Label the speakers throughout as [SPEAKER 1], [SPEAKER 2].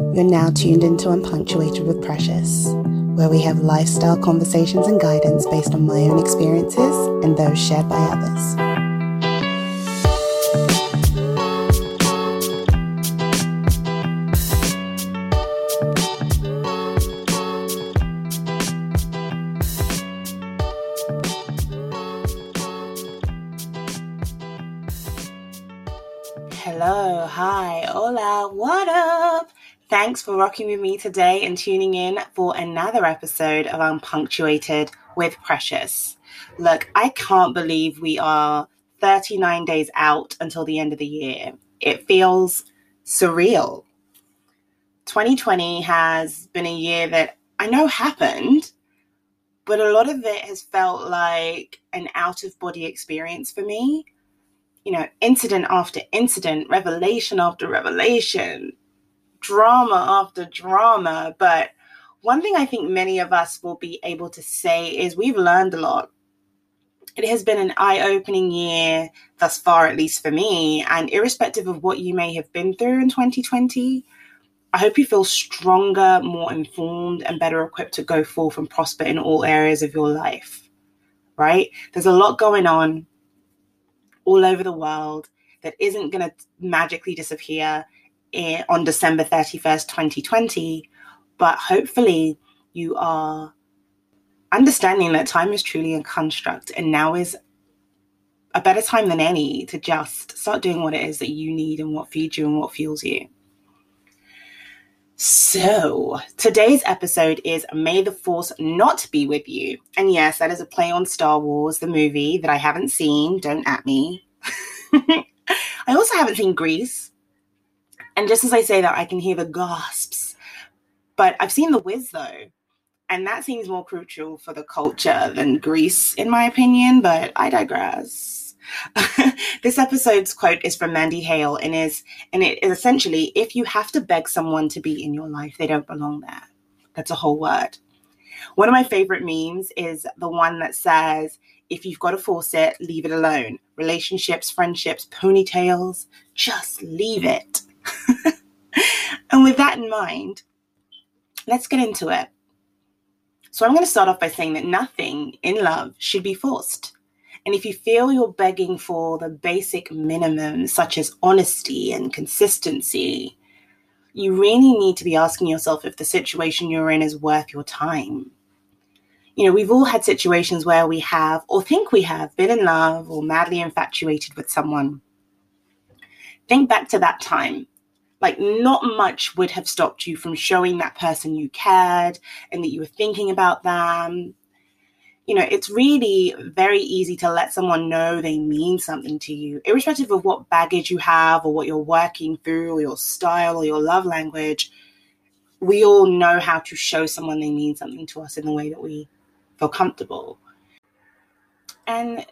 [SPEAKER 1] You're now tuned into Unpunctuated with Precious, where we have lifestyle conversations and guidance based on my own experiences and those shared by others. Thanks for rocking with me today and tuning in for another episode of Unpunctuated with Precious. Look, I can't believe we are 39 days out until the end of the year. It feels surreal. 2020 has been a year that I know happened, but a lot of it has felt like an out of body experience for me. You know, incident after incident, revelation after revelation, drama after drama. But one thing I think many of us will be able to say is we've learned a lot. It has been an eye opening year thus far, at least for me. And irrespective of what you may have been through in 2020, I hope you feel stronger, more informed, and better equipped to go forth and prosper in all areas of your life. Right? There's a lot going on all over the world that isn't going to magically disappear on December 31st, 2020. But hopefully, you are understanding that time is truly a construct, and now is a better time than any to just start doing what it is that you need and what feeds you and what fuels you. So, today's episode is May the Force Not Be With You. And yes, that is a play on Star Wars, the movie that I haven't seen. Don't at me. I also haven't seen Grease. And just as I say that, I can hear the gasps. But I've seen The Wiz though. And that seems more crucial for the culture than Grease, in my opinion, but I digress. this episode's quote is from Mandy Hale and is and it is essentially if you have to beg someone to be in your life, they don't belong there. That's a whole word. One of my favorite memes is the one that says, if you've got to force it, leave it alone. Relationships, friendships, ponytails, just leave it. and with that in mind, let's get into it. So, I'm going to start off by saying that nothing in love should be forced. And if you feel you're begging for the basic minimum, such as honesty and consistency, you really need to be asking yourself if the situation you're in is worth your time. You know, we've all had situations where we have, or think we have, been in love or madly infatuated with someone. Think back to that time like not much would have stopped you from showing that person you cared and that you were thinking about them. You know it's really very easy to let someone know they mean something to you irrespective of what baggage you have or what you're working through or your style or your love language. We all know how to show someone they mean something to us in the way that we feel comfortable. And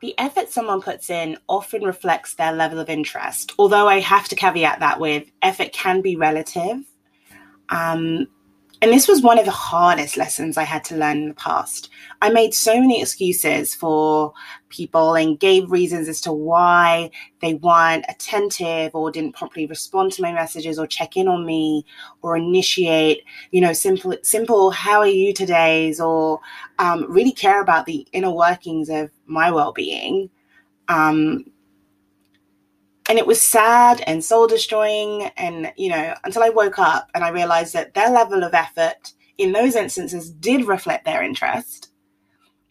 [SPEAKER 1] the effort someone puts in often reflects their level of interest. Although I have to caveat that with effort can be relative. Um, and this was one of the hardest lessons I had to learn in the past. I made so many excuses for people and gave reasons as to why they weren't attentive or didn't properly respond to my messages or check in on me or initiate, you know, simple, simple, how are you today's or um, really care about the inner workings of my well being. Um, and it was sad and soul destroying and you know until i woke up and i realized that their level of effort in those instances did reflect their interest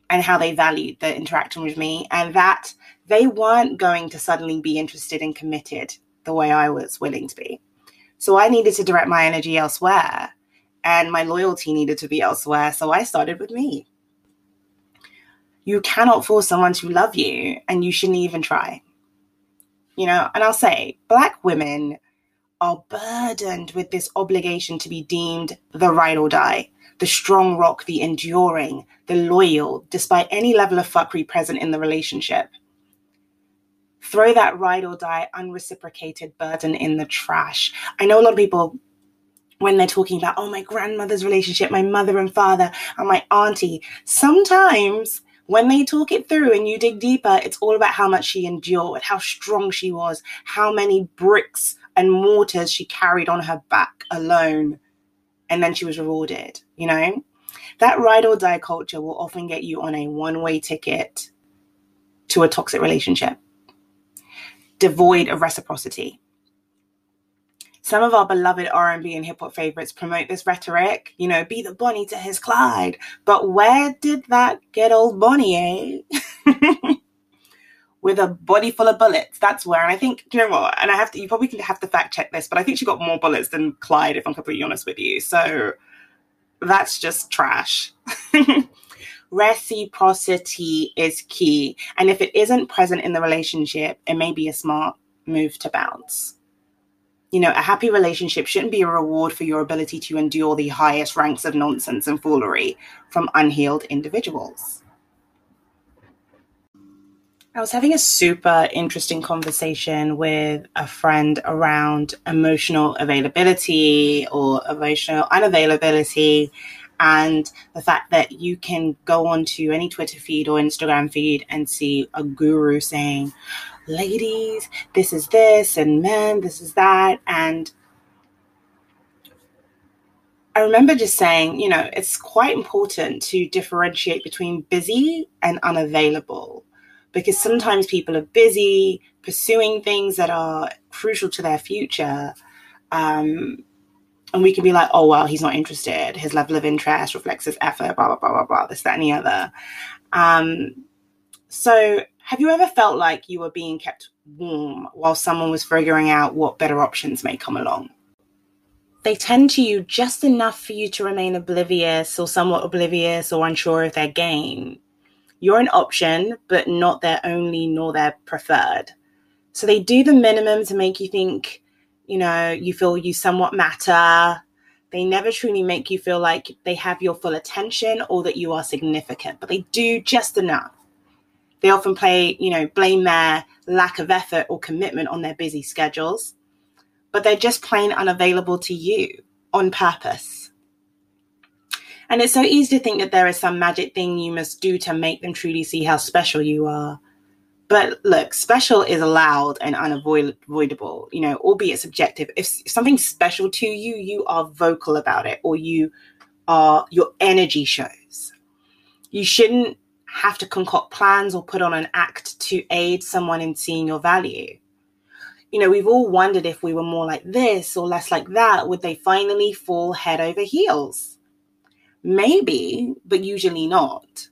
[SPEAKER 1] and how they valued the interaction with me and that they weren't going to suddenly be interested and committed the way i was willing to be. So i needed to direct my energy elsewhere and my loyalty needed to be elsewhere. So i started with me. You cannot force someone to love you and you shouldn't even try you know, and I'll say black women are burdened with this obligation to be deemed the ride or die, the strong rock, the enduring, the loyal, despite any level of fuckery present in the relationship. Throw that ride or die unreciprocated burden in the trash. I know a lot of people when they're talking about, oh, my grandmother's relationship, my mother and father, and my auntie, sometimes when they talk it through and you dig deeper, it's all about how much she endured, how strong she was, how many bricks and mortars she carried on her back alone. And then she was rewarded, you know? That ride or die culture will often get you on a one way ticket to a toxic relationship, devoid of reciprocity. Some of our beloved R&B and hip hop favorites promote this rhetoric, you know, be the Bonnie to his Clyde. But where did that get old Bonnie, eh? With a body full of bullets. That's where, and I think, you know what? And I have to, you probably can have to fact check this, but I think she got more bullets than Clyde, if I'm completely honest with you. So that's just trash. Reciprocity is key. And if it isn't present in the relationship, it may be a smart move to bounce you know, a happy relationship shouldn't be a reward for your ability to endure the highest ranks of nonsense and foolery from unhealed individuals. I was having a super interesting conversation with a friend around emotional availability or emotional unavailability and the fact that you can go onto any Twitter feed or Instagram feed and see a guru saying, ladies, this is this, and men, this is that. And I remember just saying, you know, it's quite important to differentiate between busy and unavailable because sometimes people are busy pursuing things that are crucial to their future. Um, and we can be like, oh, well, he's not interested. His level of interest reflects his effort, blah, blah, blah, blah, blah, this, that, and the other. Um, so have you ever felt like you were being kept warm while someone was figuring out what better options may come along? They tend to you just enough for you to remain oblivious or somewhat oblivious or unsure of their game. You're an option, but not their only nor their preferred. So they do the minimum to make you think, you know, you feel you somewhat matter. They never truly make you feel like they have your full attention or that you are significant, but they do just enough. They often play, you know, blame their lack of effort or commitment on their busy schedules, but they're just plain unavailable to you on purpose. And it's so easy to think that there is some magic thing you must do to make them truly see how special you are. But look, special is allowed and unavoidable, you know, albeit subjective. If something's special to you, you are vocal about it or you are, your energy shows. You shouldn't have to concoct plans or put on an act to aid someone in seeing your value. You know, we've all wondered if we were more like this or less like that, would they finally fall head over heels? Maybe, but usually not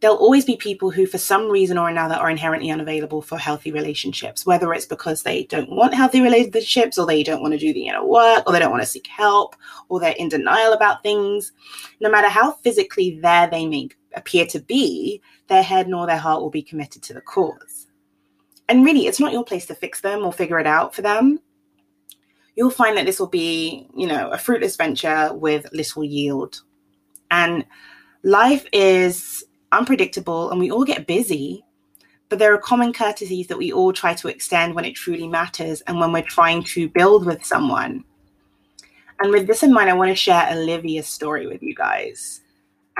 [SPEAKER 1] there'll always be people who, for some reason or another, are inherently unavailable for healthy relationships, whether it's because they don't want healthy relationships or they don't want to do the inner work or they don't want to seek help or they're in denial about things. No matter how physically there they may appear to be, their head nor their heart will be committed to the cause. And really, it's not your place to fix them or figure it out for them. You'll find that this will be, you know, a fruitless venture with little yield. And life is unpredictable, and we all get busy. But there are common courtesies that we all try to extend when it truly matters and when we're trying to build with someone. And with this in mind, I want to share Olivia's story with you guys.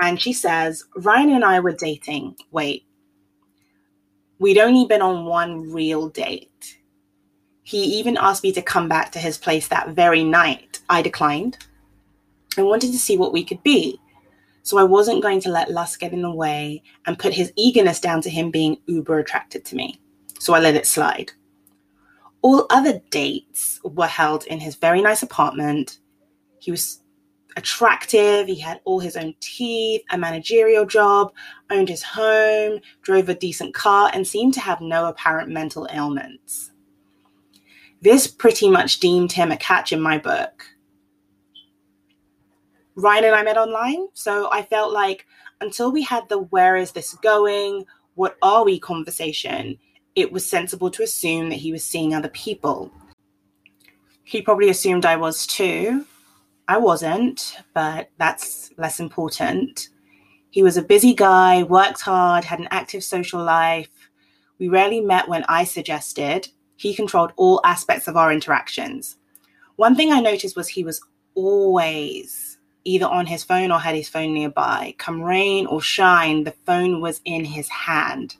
[SPEAKER 1] And she says, Ryan and I were dating. Wait, we'd only been on one real date. He even asked me to come back to his place that very night. I declined. I wanted to see what we could be. So I wasn't going to let lust get in the way and put his eagerness down to him being uber attracted to me. So I let it slide. All other dates were held in his very nice apartment. He was attractive, he had all his own teeth, a managerial job, owned his home, drove a decent car, and seemed to have no apparent mental ailments. This pretty much deemed him a catch in my book. Ryan and I met online. So I felt like until we had the where is this going? What are we conversation? It was sensible to assume that he was seeing other people. He probably assumed I was too. I wasn't, but that's less important. He was a busy guy, worked hard, had an active social life. We rarely met when I suggested. He controlled all aspects of our interactions. One thing I noticed was he was always either on his phone or had his phone nearby. Come rain or shine, the phone was in his hand.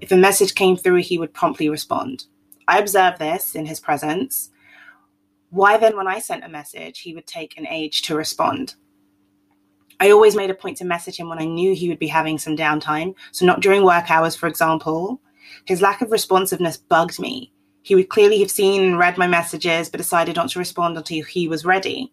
[SPEAKER 1] If a message came through, he would promptly respond. I observed this in his presence. Why then, when I sent a message, he would take an age to respond? I always made a point to message him when I knew he would be having some downtime. So, not during work hours, for example. His lack of responsiveness bugged me. He would clearly have seen and read my messages, but decided not to respond until he was ready.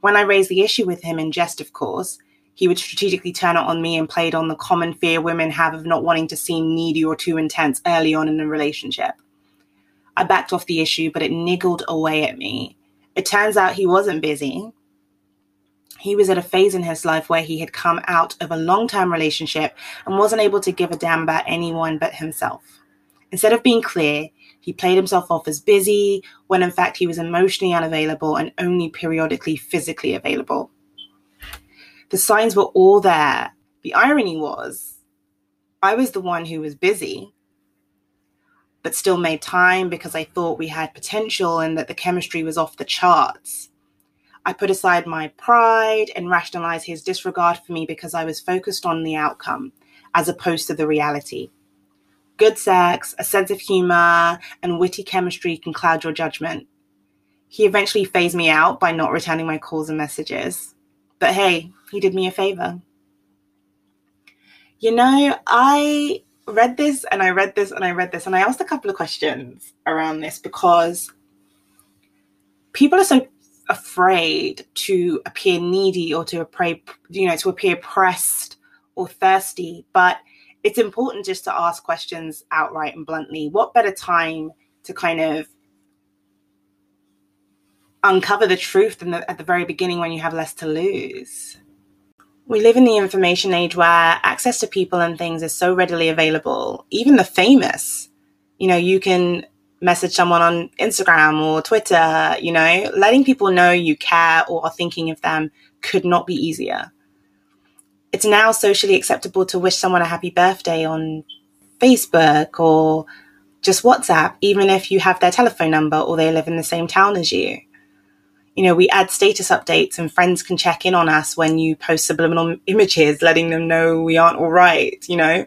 [SPEAKER 1] When I raised the issue with him in jest, of course, he would strategically turn it on me and played on the common fear women have of not wanting to seem needy or too intense early on in a relationship. I backed off the issue, but it niggled away at me. It turns out he wasn't busy. He was at a phase in his life where he had come out of a long term relationship and wasn't able to give a damn about anyone but himself. Instead of being clear, he played himself off as busy when in fact he was emotionally unavailable and only periodically physically available. The signs were all there. The irony was, I was the one who was busy, but still made time because I thought we had potential and that the chemistry was off the charts. I put aside my pride and rationalized his disregard for me because I was focused on the outcome as opposed to the reality. Good sex, a sense of humor, and witty chemistry can cloud your judgment. He eventually phased me out by not returning my calls and messages. But hey, he did me a favor. You know, I read this and I read this and I read this and I asked a couple of questions around this because people are so afraid to appear needy or to appear, you know, to appear pressed or thirsty. But it's important just to ask questions outright and bluntly. What better time to kind of uncover the truth than the, at the very beginning when you have less to lose? We live in the information age where access to people and things is so readily available, even the famous. You know, you can message someone on Instagram or Twitter, you know, letting people know you care or are thinking of them could not be easier. It's now socially acceptable to wish someone a happy birthday on Facebook or just WhatsApp, even if you have their telephone number or they live in the same town as you you know, we add status updates and friends can check in on us when you post subliminal images, letting them know we aren't all right, you know.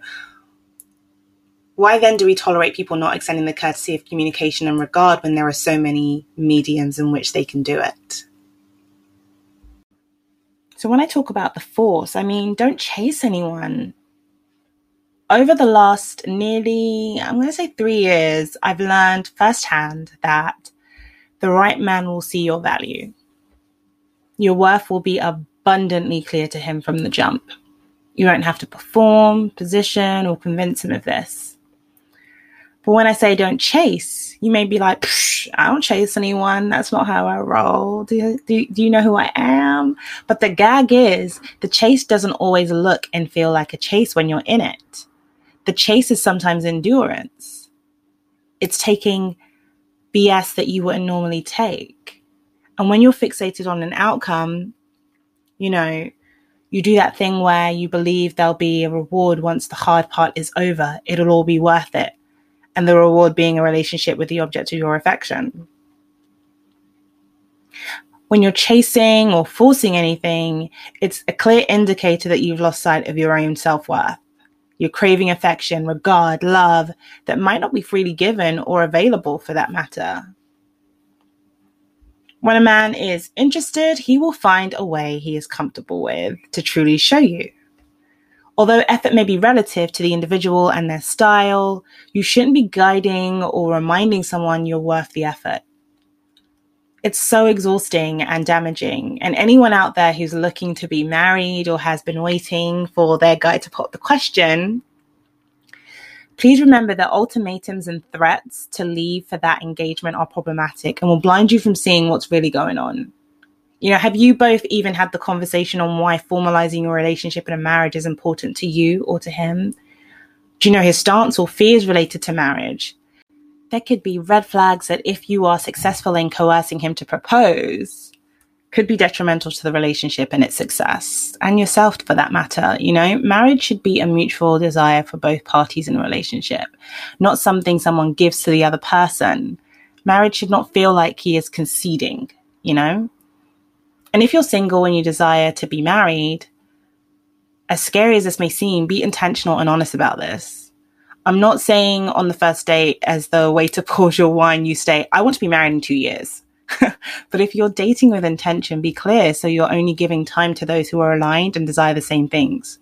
[SPEAKER 1] Why then do we tolerate people not extending the courtesy of communication and regard when there are so many mediums in which they can do it? So, when I talk about the force, I mean, don't chase anyone. Over the last nearly, I'm going to say three years, I've learned firsthand that the right man will see your value. Your worth will be abundantly clear to him from the jump. You won't have to perform, position, or convince him of this. But when I say don't chase, you may be like, I don't chase anyone. That's not how I roll. Do you, do, do you know who I am? But the gag is the chase doesn't always look and feel like a chase when you're in it. The chase is sometimes endurance. It's taking BS that you wouldn't normally take. And when you're fixated on an outcome, you know, you do that thing where you believe there'll be a reward once the hard part is over. It'll all be worth it. And the reward being a relationship with the object of your affection. When you're chasing or forcing anything, it's a clear indicator that you've lost sight of your own self worth. You're craving affection, regard, love that might not be freely given or available for that matter. When a man is interested, he will find a way he is comfortable with to truly show you. Although effort may be relative to the individual and their style, you shouldn't be guiding or reminding someone you're worth the effort. It's so exhausting and damaging. And anyone out there who's looking to be married or has been waiting for their guy to pop the question, please remember that ultimatums and threats to leave for that engagement are problematic and will blind you from seeing what's really going on. You know, have you both even had the conversation on why formalizing your relationship in a marriage is important to you or to him? Do you know his stance or fears related to marriage? There could be red flags that if you are successful in coercing him to propose, could be detrimental to the relationship and its success and yourself for that matter. You know, marriage should be a mutual desire for both parties in a relationship, not something someone gives to the other person. Marriage should not feel like he is conceding, you know? And if you're single and you desire to be married, as scary as this may seem, be intentional and honest about this I'm not saying on the first date as the way to pause your wine, you say, I want to be married in two years. but if you're dating with intention, be clear so you're only giving time to those who are aligned and desire the same things.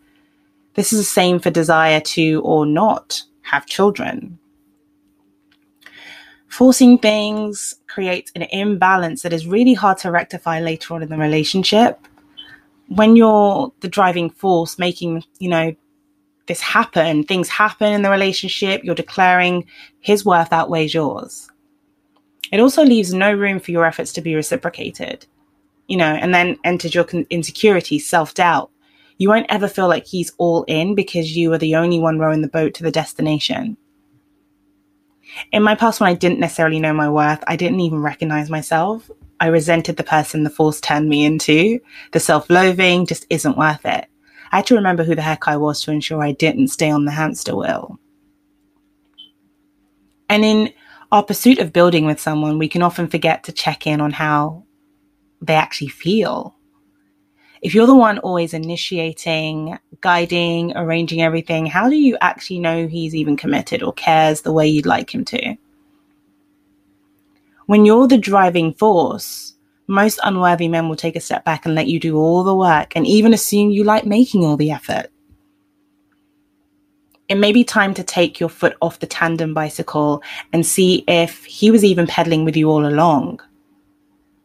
[SPEAKER 1] This is the same for desire to or not have children. Forcing things creates an imbalance that is really hard to rectify later on in the relationship. When you're the driving force making, you know, this happen, things happen in the relationship, you're declaring his worth outweighs yours. It also leaves no room for your efforts to be reciprocated, you know, and then enters your insecurity, self doubt. You won't ever feel like he's all in because you are the only one rowing the boat to the destination. In my past, when I didn't necessarily know my worth, I didn't even recognize myself. I resented the person the force turned me into. The self loathing just isn't worth it. I had to remember who the heck I was to ensure I didn't stay on the hamster wheel. And in our pursuit of building with someone, we can often forget to check in on how they actually feel. If you're the one always initiating, guiding, arranging everything, how do you actually know he's even committed or cares the way you'd like him to? When you're the driving force, most unworthy men will take a step back and let you do all the work and even assume you like making all the effort it may be time to take your foot off the tandem bicycle and see if he was even pedaling with you all along.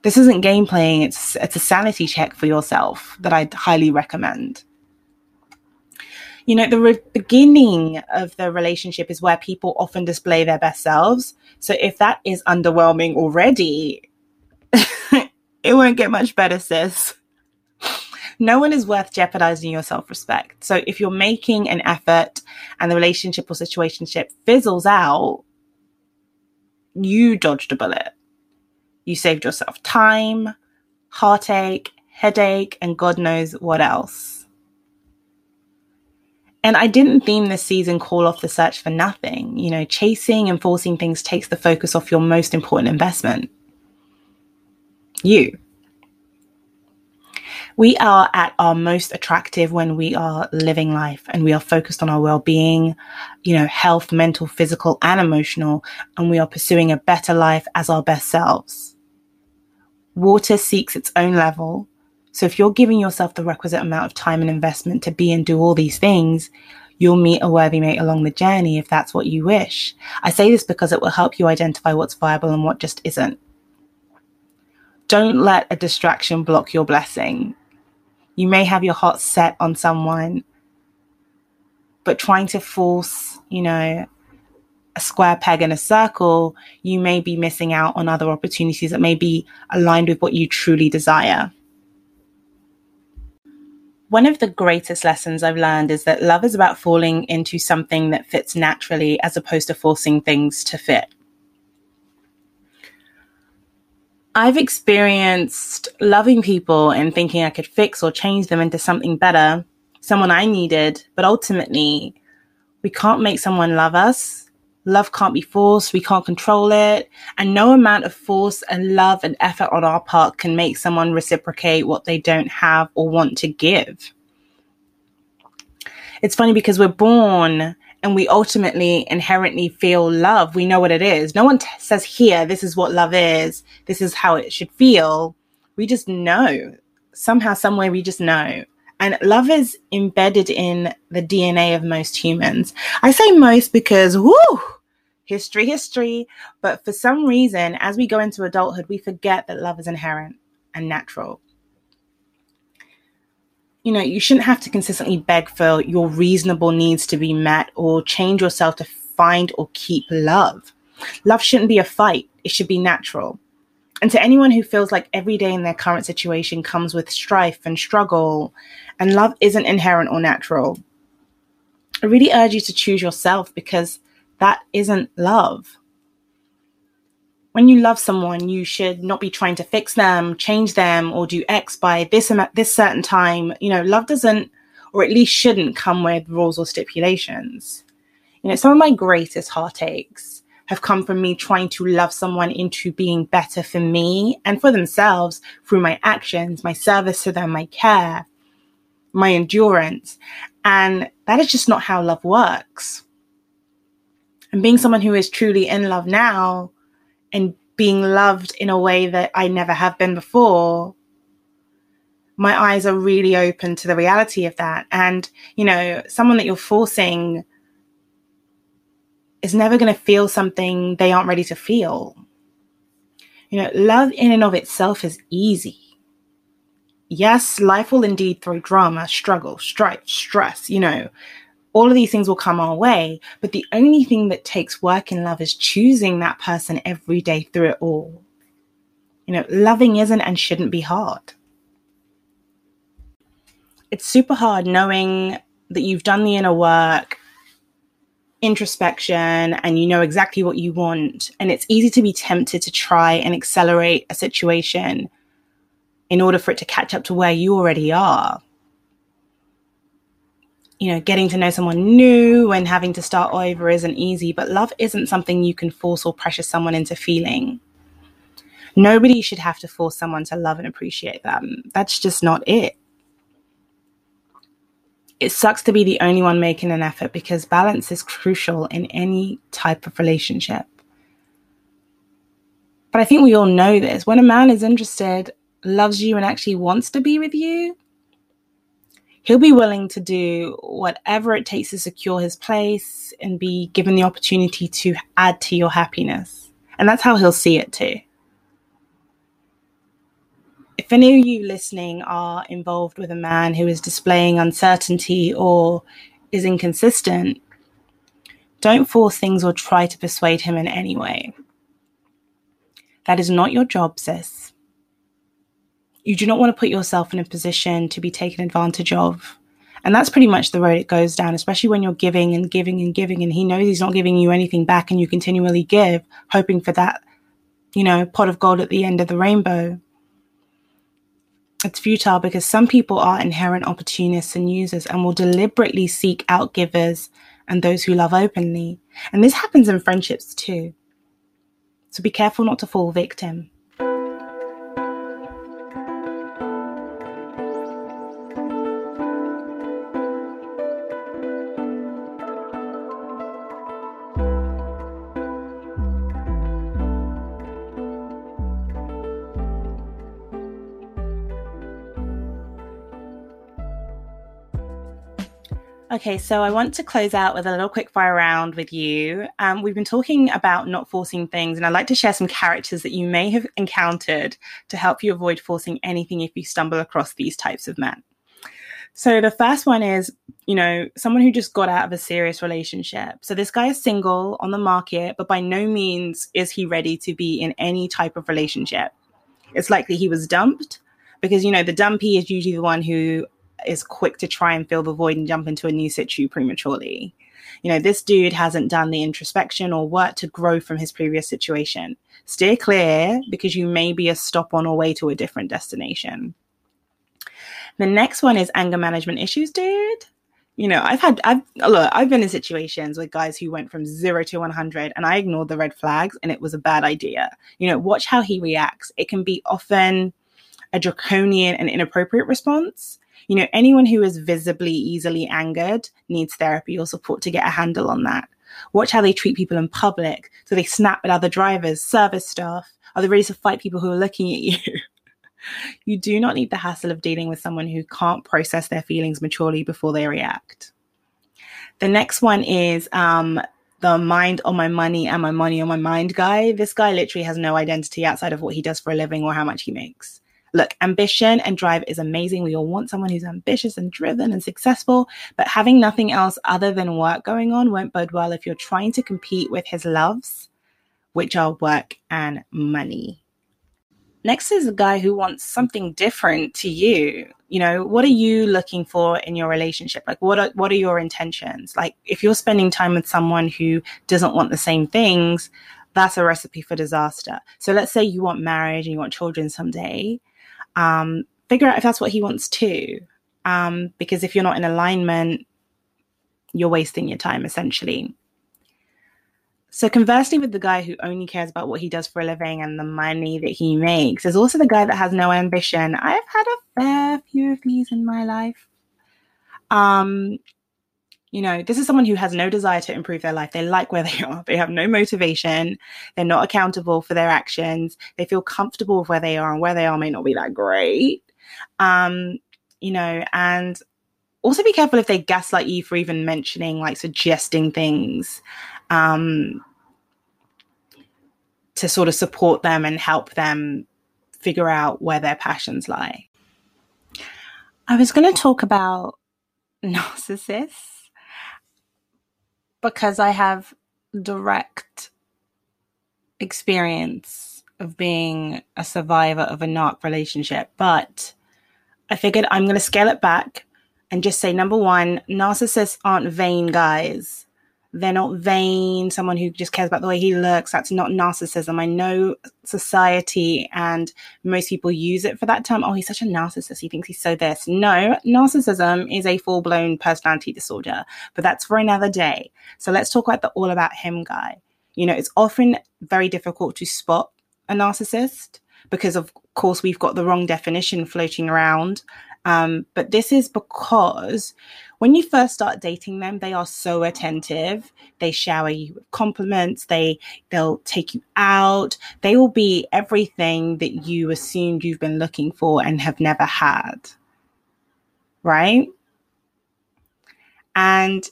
[SPEAKER 1] This isn't game playing, it's, it's a sanity check for yourself that I'd highly recommend. You know, the re- beginning of the relationship is where people often display their best selves. So if that is underwhelming already, it won't get much better, sis no one is worth jeopardizing your self respect. So if you're making an effort and the relationship or situationship fizzles out, you dodged a bullet. You saved yourself time, heartache, headache, and God knows what else. And I didn't theme this season call off the search for nothing. You know, chasing and forcing things takes the focus off your most important investment you. We are at our most attractive when we are living life and we are focused on our well-being, you know, health, mental, physical, and emotional, and we are pursuing a better life as our best selves. Water seeks its own level. So if you're giving yourself the requisite amount of time and investment to be and do all these things, you'll meet a worthy mate along the journey if that's what you wish. I say this because it will help you identify what's viable and what just isn't. Don't let a distraction block your blessing. You may have your heart set on someone, but trying to force, you know, a square peg in a circle, you may be missing out on other opportunities that may be aligned with what you truly desire. One of the greatest lessons I've learned is that love is about falling into something that fits naturally as opposed to forcing things to fit. I've experienced loving people and thinking I could fix or change them into something better, someone I needed, but ultimately, we can't make someone love us. Love can't be forced. We can't control it. And no amount of force and love and effort on our part can make someone reciprocate what they don't have or want to give. It's funny because we're born and we ultimately inherently feel love. We know what it is. No one t- says here, this is what love is. This is how it should feel. We just know. Somehow, somewhere, we just know. And love is embedded in the DNA of most humans. I say most because, whoo, history, history. But for some reason, as we go into adulthood, we forget that love is inherent and natural you know, you shouldn't have to consistently beg for your reasonable needs to be met or change yourself to find or keep love. Love shouldn't be a fight, it should be natural. And to anyone who feels like every day in their current situation comes with strife and struggle, and love isn't inherent or natural, I really urge you to choose yourself because that isn't love when you love someone, you should not be trying to fix them, change them, or do X by this amount, this certain time. You know, love doesn't, or at least shouldn't, come with rules or stipulations. You know, some of my greatest heartaches have come from me trying to love someone into being better for me and for themselves through my actions, my service to them, my care, my endurance. And that is just not how love works And being someone who is truly in love now and being loved in a way that I never have been before, my eyes are really open to the reality of that. And, you know, someone that you're forcing is never going to feel something they aren't ready to feel. You know, love in and of itself is easy. Yes, life will indeed throw drama, struggle, strife, stress, you know, all of these things will come our way. But the only thing that takes work in love is choosing that person every day through it all. You know, loving isn't and shouldn't be hard. It's super hard knowing that you've done the inner work, introspection, and you know exactly what you want. And it's easy to be tempted to try and accelerate a situation in order for it to catch up to where you already are you know, getting to know someone new and having to start over isn't easy, but love isn't something you can force or pressure someone into feeling. Nobody should have to force someone to love and appreciate them. That's just not it. It sucks to be the only one making an effort because balance is crucial in any type of relationship. But I think we all know this. When a man is interested, loves you, and actually wants to be with you, he'll be willing to do whatever it takes to secure his place and be given the opportunity to add to your happiness. And that's how he'll see it too. If any of you listening are involved with a man who is displaying uncertainty or is inconsistent, don't force things or try to persuade him in any way. That is not your job, sis you do not want to put yourself in a position to be taken advantage of. And that's pretty much the road it goes down, especially when you're giving and giving and giving, and he knows he's not giving you anything back, and you continually give, hoping for that, you know, pot of gold at the end of the rainbow. It's futile because some people are inherent opportunists and users and will deliberately seek out givers and those who love openly. And this happens in friendships too. So be careful not to fall victim. Okay, so I want to close out with a little quick fire round with you. Um, we've been talking about not forcing things, and I'd like to share some characters that you may have encountered to help you avoid forcing anything if you stumble across these types of men. So the first one is, you know, someone who just got out of a serious relationship. So this guy is single on the market, but by no means is he ready to be in any type of relationship. It's likely he was dumped because, you know, the dumpy is usually the one who is quick to try and fill the void and jump into a new situ prematurely. You know, this dude hasn't done the introspection or work to grow from his previous situation. Steer clear because you may be a stop on or way to a different destination. The next one is anger management issues, dude. You know, I've had, I've, look, I've been in situations with guys who went from zero to 100 and I ignored the red flags and it was a bad idea. You know, watch how he reacts. It can be often a draconian and inappropriate response you know, anyone who is visibly easily angered needs therapy or support to get a handle on that. Watch how they treat people in public. Do they snap at other drivers, service staff? Are they ready to fight people who are looking at you? you do not need the hassle of dealing with someone who can't process their feelings maturely before they react. The next one is um, the mind on my money and my money on my mind guy. This guy literally has no identity outside of what he does for a living or how much he makes. Look, ambition and drive is amazing. We all want someone who's ambitious and driven and successful, but having nothing else other than work going on won't bode well if you're trying to compete with his loves, which are work and money. Next is a guy who wants something different to you. You know, what are you looking for in your relationship? Like what are what are your intentions? Like if you're spending time with someone who doesn't want the same things, that's a recipe for disaster. So let's say you want marriage and you want children someday um, figure out if that's what he wants too. Um, because if you're not in alignment, you're wasting your time essentially. So, conversely, with the guy who only cares about what he does for a living and the money that he makes, there's also the guy that has no ambition. I've had a fair few of these in my life. Um, You know, this is someone who has no desire to improve their life. They like where they are. They have no motivation. They're not accountable for their actions. They feel comfortable with where they are and where they are may not be that great. Um, you know, and also be careful if they gaslight you for even mentioning, like suggesting things um, to sort of support them and help them figure out where their passions lie. I was going to talk about narcissists because I have direct experience of being a survivor of a narc relationship, but I figured I'm going to scale it back and just say number one, narcissists aren't vain guys. They're not vain, someone who just cares about the way he looks. That's not narcissism. I know society and most people use it for that term. Oh, he's such a narcissist. He thinks he's so this. No, narcissism is a full blown personality disorder, but that's for another day. So let's talk about the all about him guy. You know, it's often very difficult to spot a narcissist because, of course, we've got the wrong definition floating around. Um, but this is because when you first start dating them, they are so attentive. They shower you with compliments. They they'll take you out. They will be everything that you assumed you've been looking for and have never had. Right? And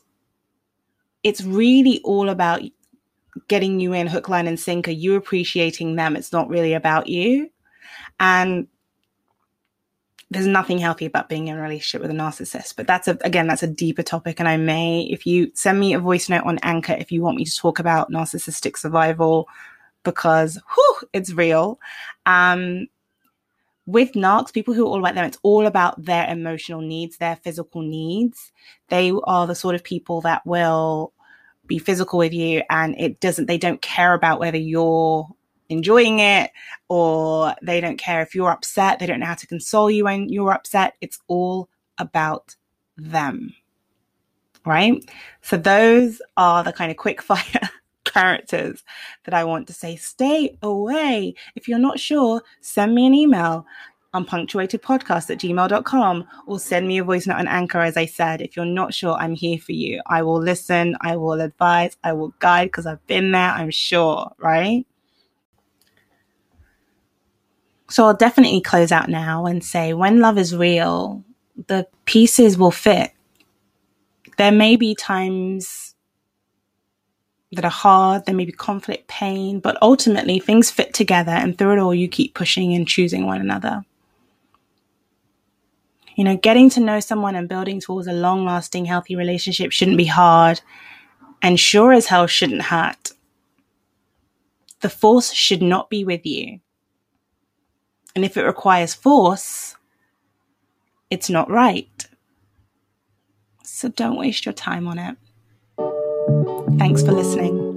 [SPEAKER 1] it's really all about getting you in hook, line, and sinker, you appreciating them. It's not really about you. And there's nothing healthy about being in a relationship with a narcissist but that's a again that's a deeper topic. And i may if you send me a voice note on anchor if you want me to talk about narcissistic survival because whew, it's real. Um with narcs people who are all about them it's all about their emotional needs their physical needs. They are the sort of people that will be physical with you and it doesn't they don't care about whether you're enjoying it or they don't care if you're upset. They don't know how to console you when you're upset. It's all about them. Right? So those are the kind of quick fire characters that I want to say stay away. If you're not sure, send me an email unpunctuatedpodcast at gmail.com or send me a voice note on Anchor. As I said, if you're not sure, I'm here for you. I will listen, I will advise, I will guide because I've been there, I'm sure, right? So I'll definitely close out now and say when love is real, the pieces will fit. There may be times that are hard, there may be conflict, pain, but ultimately things fit together and through it all you keep pushing and choosing one another. You know, getting to know someone and building towards a long lasting, healthy relationship shouldn't be hard and sure as hell shouldn't hurt. The force should not be with you. And if it requires force, it's not right. So don't waste your time on it. Thanks for listening.